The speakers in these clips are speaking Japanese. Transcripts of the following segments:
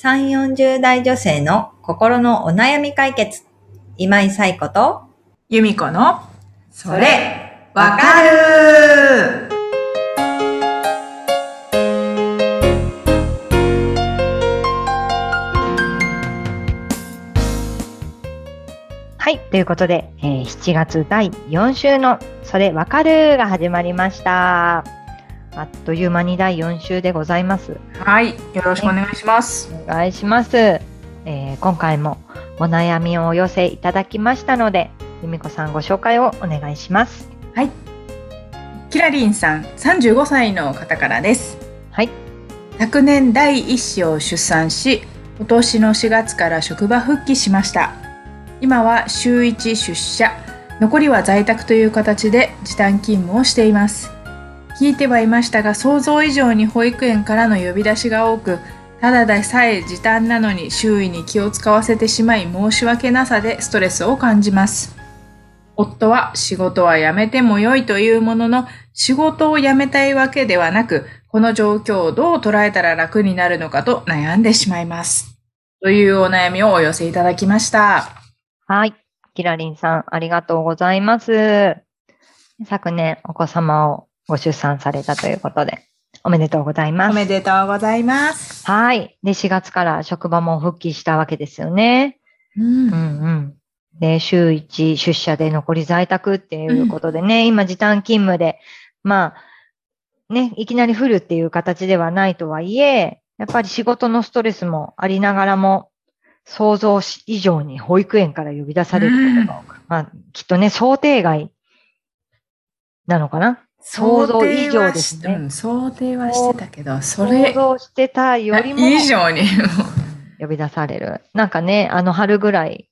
3、40代女性の心のお悩み解決。今井彩子と、由美子の、それ、わかるはい。ということで、えー7月第4週のそれわかるが始まりました。あっという間に第4週でございます。はい、よろしくお願いします。お願いします。えー今回もお悩みをお寄せいただきましたので、由美子さんご紹介をお願いします。はい。キラリンさん、35歳の方からです。はい。昨年第一子を出産し、今年の4月から職場復帰しました。今は週1出社、残りは在宅という形で時短勤務をしています。聞いてはいましたが、想像以上に保育園からの呼び出しが多く、ただでさえ時短なのに周囲に気を使わせてしまい申し訳なさでストレスを感じます。夫は仕事は辞めても良いというものの、仕事を辞めたいわけではなく、この状況をどう捉えたら楽になるのかと悩んでしまいます。というお悩みをお寄せいただきました。はい。キラリンさん、ありがとうございます。昨年お子様をご出産されたということで、おめでとうございます。おめでとうございます。はい。で、4月から職場も復帰したわけですよね。うんうんうん。で、週1出社で残り在宅っていうことでね、今時短勤務で、まあ、ね、いきなり降るっていう形ではないとはいえ、やっぱり仕事のストレスもありながらも、想像し以上に保育園から呼び出されることが多く、まあ、きっとね、想定外なのかな想像以上ですね。うん想定はしてたけど、そ想れ像してたよりも以上に。呼び出される。なんかね、あの春ぐらい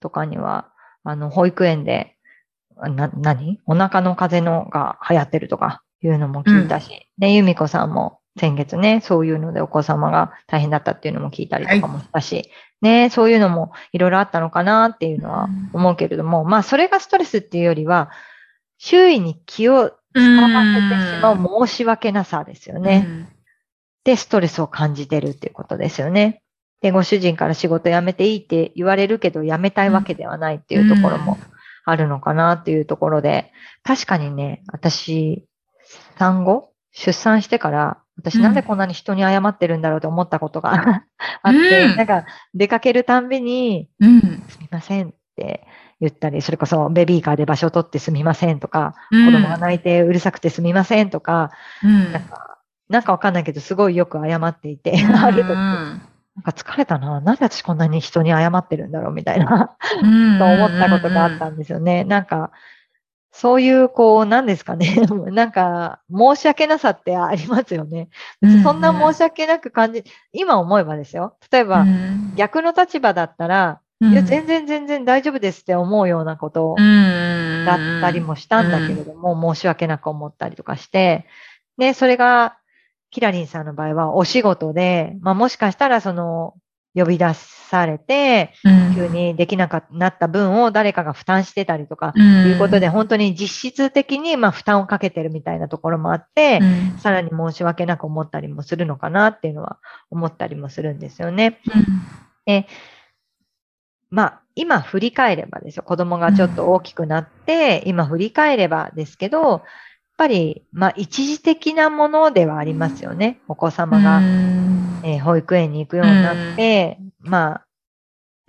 とかには、あの保育園で、な、何？お腹の風邪のが流行ってるとかいうのも聞いたし、で、由美子さんも先月ね、そういうのでお子様が大変だったっていうのも聞いたりとかもしたし、ね、そういうのもいろいろあったのかなっていうのは思うけれども、まあそれがストレスっていうよりは、周囲に気を使わせてしまう申し訳なさですよね。で、ストレスを感じてるっていうことですよね。で、ご主人から仕事辞めていいって言われるけど、辞めたいわけではないっていうところもあるのかなっていうところで、確かにね、私、産後？出産してから、私うんなん。でこんなに人に謝ってるんだろうと思ったことがあって、うん。なんか出かけるたんびに、うん。すみませんって言ったり、それこそベビーカーで場所取ってすみませんとか、うん子供が泣いてうるさくてすみませんとか、うんなんか、なんかわかんないけど、すごいよく謝っていて、ある時、なんか疲れたな。なんで私こんなに人に謝ってるんだろうみたいな、うんと思ったことがあったんですよね。なんか、そういう、こう、なんですかね。なんか、申し訳なさってありますよね。そんな申し訳なく感じ、今思えばですよ。例えば、うん逆の立場だったら、いや、全然全然大丈夫ですって思うようなことだったりもしたんだけれども、申し訳なく思ったりとかして、で、それが、キラリンさんの場合はお仕事で、まあもしかしたらその、呼び出されて、急にできなくなった分を誰かが負担してたりとか、いうことで、本当に実質的にまあ負担をかけてるみたいなところもあって、さらに申し訳なく思ったりもするのかなっていうのは思ったりもするんですよね。まあ、今振り返ればですよ。子供がちょっと大きくなって、今振り返ればですけど、やっぱり、まあ、一時的なものではありますよね。お子様が、えー保育園に行くようになって、まあ、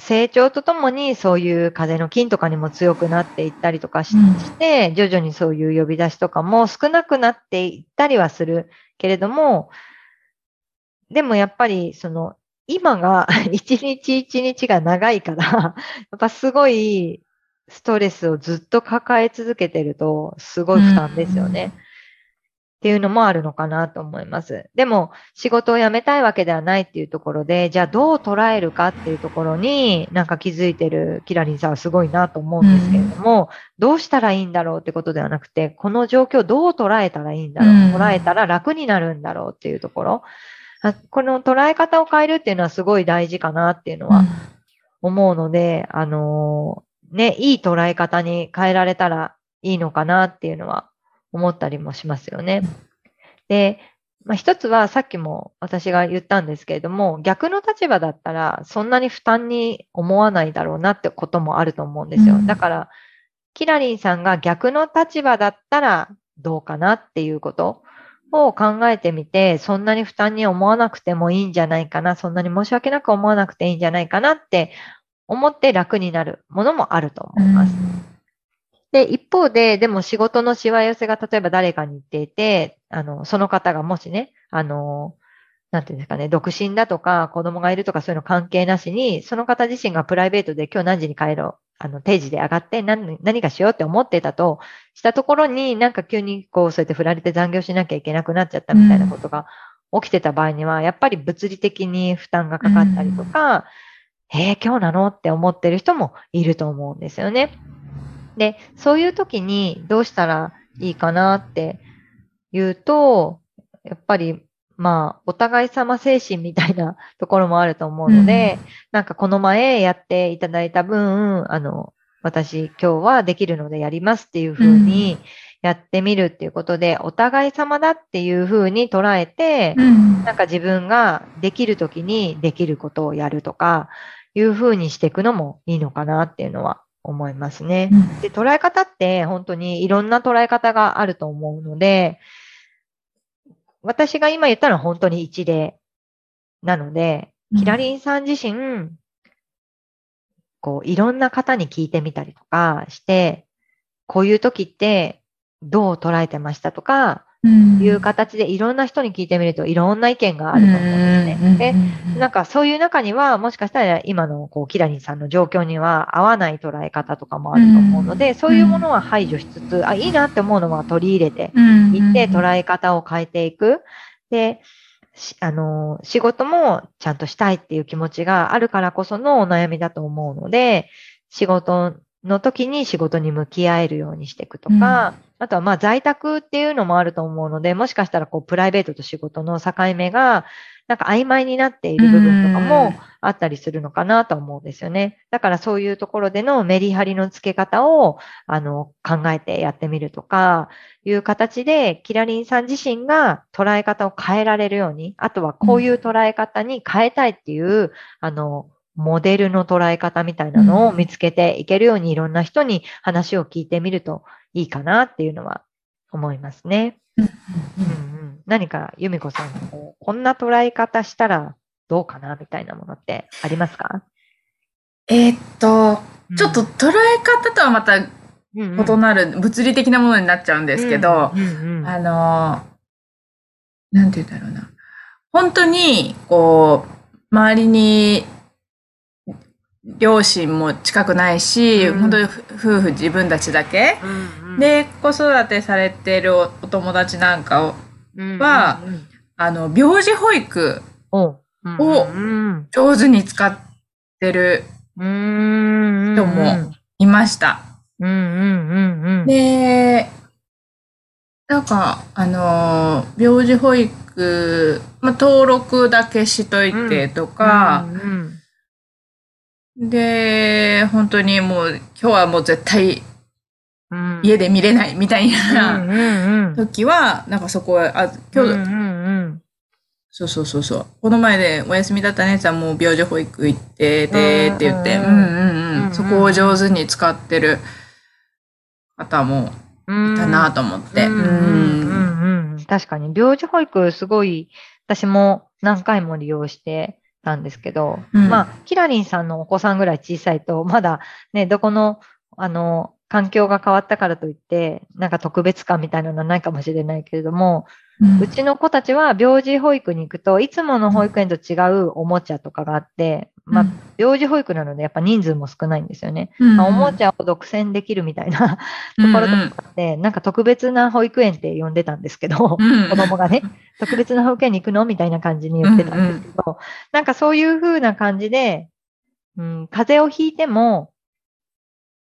成長とともにそういう風の菌とかにも強くなっていったりとかし,、うん。て、徐々にそういう呼び出しとかも少なくなっていったりはするけれども、でもやっぱりその今が 一日一日が長いから、やっぱすごいストレスをずっと抱え続けてるとすごい負担ですよね。っていうのもあるのかなと思います。でも仕事を辞めたいわけではないっていうところで、じゃあどう捉えるかっていうところになんか気づいてるキラリンさんはすごいなと思うんですけれども、どうしたらいいんだろうってことではなくて、この状況をどう捉えたらいいんだろう、うん捉えたら楽になるんだろうっていうところ。あこの捉え方を変えるっていうのはすごい大事かなっていうのは思うので、あのーね、いい捉え方に変えられたらいいのかなっていうのは思ったりもしますよね。で、まあ、一つはさっきも私が言ったんですけれども、逆の立場だったらそんなに負担に思わないだろうなってこともあると思うんですよ。うんだから、キラリンさんが逆の立場だったらどうかなっていうことを考えてみて、そんなに負担に思わなくてもいいんじゃないかな、そんなに申し訳なく思わなくていいんじゃないかなって思って楽になるものもあると思います。で、一方で、でも仕事のしわ寄せが例えば誰かに言っていて、あの、その方がもしね、あの、なんていうんですかね、独身だとか子供がいるとかそういうの関係なしに、その方自身がプライベートで今日何時に帰ろう、あの、定時で上がって何何かしようって思ってたとしたところに、なんか急にこう、そうやって振られて残業しなきゃいけなくなっちゃったみたいなことが起きてた場合には、やっぱり物理的に負担がかかったりとか、えー、今日なのって思ってる人もいると思うんですよね。で、そういう時にどうしたらいいかなって言うと、やっぱり、まあ、お互い様精神みたいな ところもあると思うので、なんかこの前やっていただいた分、あの、私今日はできるのでやりますっていうふうにやってみるっていうことで、お互い様だっていうふうに捉えて、うん。なんか自分ができるときにできることをやるとか、いうふうにしていくのもいいのかなっていうのは思いますね。うん。で、捉え方って本当にいろんな捉え方があると思うので、私が今言ったのは本当に一例なので、キラリンさん自身、こう、いろんな方に聞いてみたりとかして、こういう時ってどう捉えてましたとか、うんいう形でいろんな人に聞いてみるといろんな意見があると思うんですね。で、なんかそういう中には、もしかしたら今のこうキラリンさんの状況には合わない捉え方とかもあると思うので、うん。そういうものは排除しつつ、あ、いいなって思うのは取り入れてうん。いって捉え方を変えていく。で、しあの、仕事もちゃんとしたいっていう気持ちがあるからこそのお悩みだと思うので、仕事の時に仕事に向き合えるようにしていくとか、あとはまあ在宅っていうのもあると思うので、もしかしたらこうプライベートと仕事の境目がなんか曖昧になっている部分とかもあったりするのかなと思うんですよね。だからそういうところでのメリハリの付け方をあの考えてやってみるとかいう形でキラリンさん自身が捉え方を変えられるように、あとはこういう捉え方に変えたいっていう、あの、モデルの捉え方みたいなのを見つけていけるようにいろんな人に話を聞いてみるといいかなっていうのは思いますね。うんうんうん、何か由美子さんこうこんな捉え方したらどうかなみたいなものってありますか？えーっと、ちょっと捉え方とはまた異うんうん。なる物理的なものになっちゃうんですけど、うんうんうん。あの、なんて言うんだろうな。本当に、こう、周りに、両親も近くないし、うん。本当に夫婦自分たちだけ。うんうん。で、子育てされてるおお友達なんかを、うんはうんうん。あの、病児保育お。をうん上手に使ってるうん人もいました。うんうんうんうんで、なんか、あのー、病児保育、まあ、登録だけしといてとか、うんうんで、本当にもう、今日はもう絶対うん。家で見れないみたいうんな時は、なんかそこは、あ、今日、うんうんうん。そうそうそうそう、この前でお休みだった姉ちゃんもう病児保育行っててって言って、ううんん。うんうんうん、そこを上手に使ってる方もうんいたなと思って。確かに、病児保育すごい、私も何回も利用してたんですけど、うん。まあ、キラリンさんのお子さんぐらい小さいと、まだね、どこの、あの、環境が変わったからといって、なんか特別感みたいなのはないかもしれないけれども、うん。うちの子たちは病児保育に行くと、いつもの保育園と違うおもちゃとかがあって、まあ、病児保育なのでやっぱ人数も少ないんですよね。うんまあおもちゃを独占できるみたいな ところとかあって、なんか特別な保育園って呼んでたんですけど、うん。子供がね、特別な保育園に行くの？みたいな感じに言ってたんですけど、なんかそういう風な感じで、うん、風邪をひいても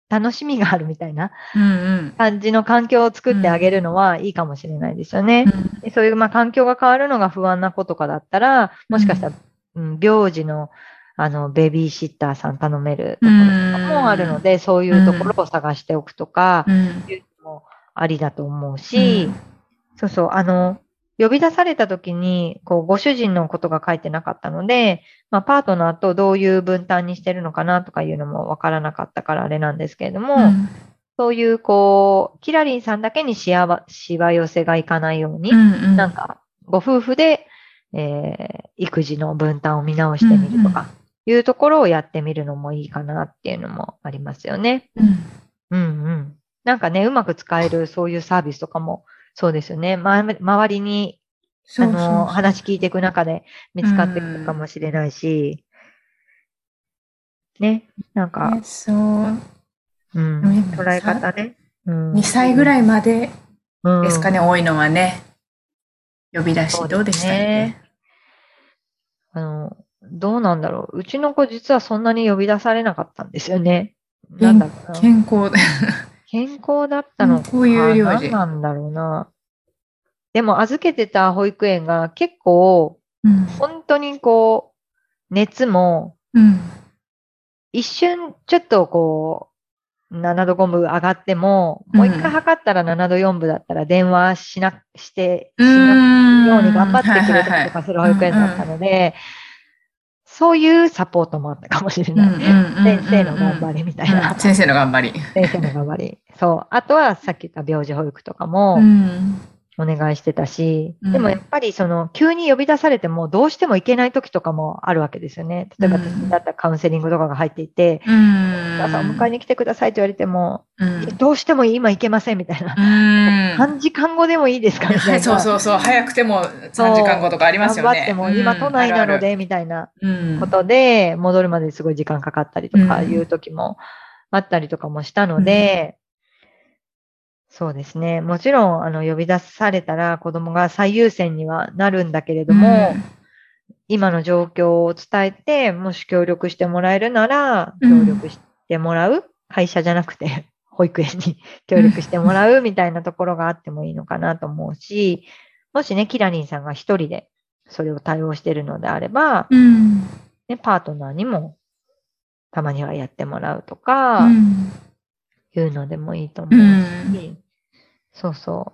楽しみがあるみたいなうんうん。感じの環境を作ってあげるのはいいかもしれないですよね。でそういう、まあ、環境が変わるのが不安な子とかだったら、もしかしたら、うん、病児の、あの、ベビーシッターさん頼めるところとかもあるので、そういうところを探しておくとか、うん。いうのもありだと思うし、そうそう、あの、呼び出された時に、こう、ご主人のことが書いてなかったので、まあ、パートナーとどういう分担にしてるのかなとかいうのもわからなかったからあれなんですけれども、うん。そういう、こう、キラリンさんだけにしわ、しわ寄せがいかないように、うんうん。なんか、ご夫婦で、えー育児の分担を見直してみるとか、いうところをやってみるのもいいかなっていうのもありますよね。うんうんうん。なんかね、うまく使えるそういうサービスとかも、そうですよね。ま、周りに、あの、話聞いていく中で見つかってくるかもしれないし、ね、なんか、ねそう。うん、うん捉え方ね。うん、2歳ぐらいまでいですかね、多いのはね。呼び出し、どうでしたっけ？あの、どうなんだろう。うちの子実はそんなに呼び出されなかったんですよね。なんだろうな。健康で。健康だったのか。健康有料児何なんだろうな。でも預けてた保育園が結構、うん。本当にこう、熱もうん。一瞬ちょっとこう、7度5分上がっても、もう一回測ったら7度4分だったら電話しな、して、しなように頑張ってくれたりとかする保育園だったので、そういうサポートもあったかもしれない。先生の頑張りみたいな。先生の頑張り。先生の頑張り。そう。あとはさっき言った病児保育とかもうん。お願いしてたし、うんでもやっぱりその急に呼び出されてもどうしても行けない時とかもあるわけですよね。例えばうん私だったらカウンセリングとかが入っていて、うん。朝お迎えに来てくださいって言われても、うん。どうしても今行けませんみたいな。うん。3時間後でもいいですかみたいな。そうそうそう。早くても3時間後とかありますよね。頑張っても今都内なのでみたいなことで戻るまですごい時間かかったりとかうんいう時もあったりとかもしたので、そうですね。もちろん、あの、呼び出されたら子供が最優先にはなるんだけれども、今の状況を伝えて、もし協力してもらえるなら、うん協力してもらう、会社じゃなくて、保育園に 協力してもらう？みたいなところがあってもいいのかなと思うし、もしね、キラリンさんが一人でそれを対応しているのであれば、うん。ね、パートナーにもたまにはやってもらうとか、うん。いうのでもいいと思ううし、ん。そうそ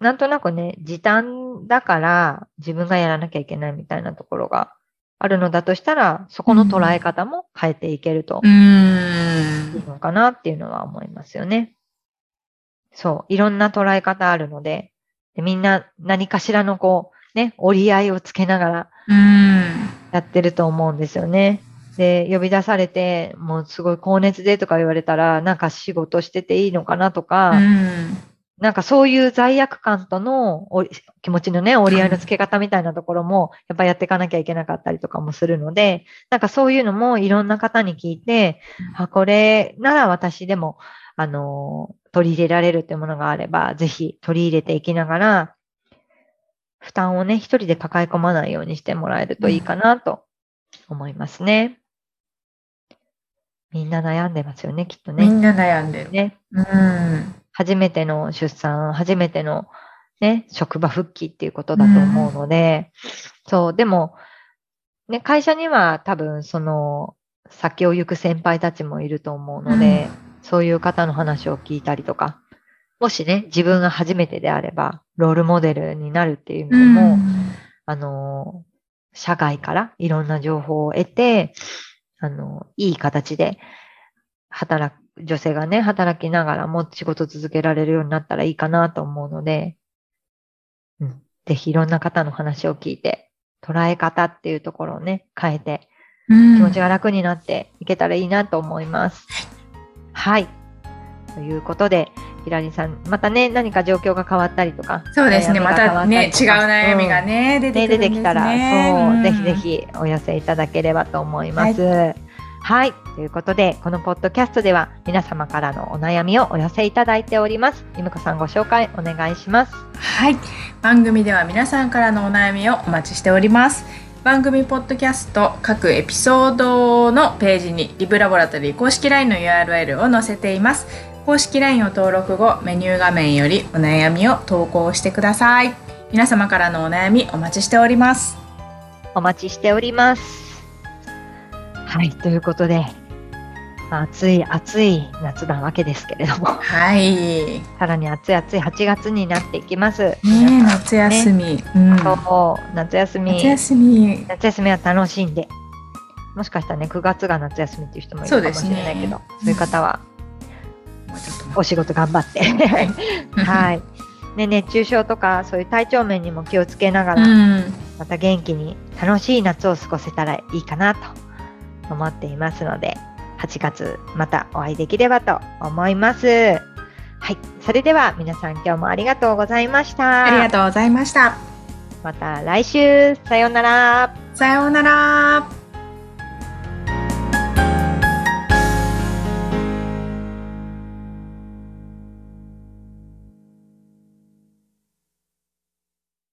う。なんとなくね、時短だから自分がやらなきゃいけないみたいなところがあるのだとしたら、そこの捉え方も変えていけるとういいん。のかなっていうのは思いますよね。そう。いろんな捉え方あるので、でみんな何かしらのこう、ね、折り合いをつけながらうん。やってると思うんですよね。で、呼び出されて、もうすごい高熱でとか言われたら、なんか仕事してていいのかなとか、うん。なんかそういう罪悪感とのお気持ちのね、折り合いのつけ方みたいなところも、やっぱやっていかなきゃいけなかったりとかもするので、なんかそういうのもいろんな方に聞いて、あ、これなら私でも、あの、取り入れられるっていうものがあれば、ぜひ取り入れていきながら、負担をね、一人で抱え込まないようにしてもらえるといいかなと思いますね。みんな悩んでますよね、きっとね。みんな悩んでる。ね。うん。初めての出産、初めてのね、職場復帰っていうことだと思うので、そう、でも、ね、会社には多分その、先を行く先輩たちもいると思うので、そういう方の話を聞いたりとか、もしね、自分が初めてであれば、ロールモデルになるっていう意味でも、あの、社外からいろんな情報を得て、あの、いい形で働く、女性がね、働きながらも仕事続けられるようになったらいいかなと思うので、うん。ぜひいろんな方の話を聞いて、捉え方っていうところをね、変えて、うん、気持ちが楽になっていけたらいいなと思います。はい。ということで、ひらりさん、またね、何か状況が変わったりとか。そうですね。またりね、違う悩みがね、出てね、くるんですね。出てきたら、そう、ぜひぜひお寄せいただければと思います。はい。ということで、このポッドキャストでは皆様からのお悩みをお寄せいただいております。ゆむこさんご紹介お願いします。はい。番組では皆さんからのお悩みをお待ちしております。番組ポッドキャスト各エピソードのページにリブラボラトリー公式 LINE の URL を載せています。公式 LINE を登録後、メニュー画面よりお悩みを投稿してください。皆様からのお悩みお待ちしております。お待ちしております。はい。ということで、暑い暑い夏なわけですけれども、はい。さらに暑い暑い8月になっていきます。ね夏休み。うん。夏休み。夏休み。夏休みは楽しんで、もしかしたらね、9月が夏休みっていう人もいるかもしれないけど、そうねいう方はお仕事頑張って。はい。ね、熱中症とか、そういう体調面にも気をつけながら、うん。また元気に楽しい夏を過ごせたらいいかなと思っていますので、8月またお会いできればと思います。はい。それでは皆さん今日もありがとうございました。ありがとうございました。また来週、さようなら。さようなら。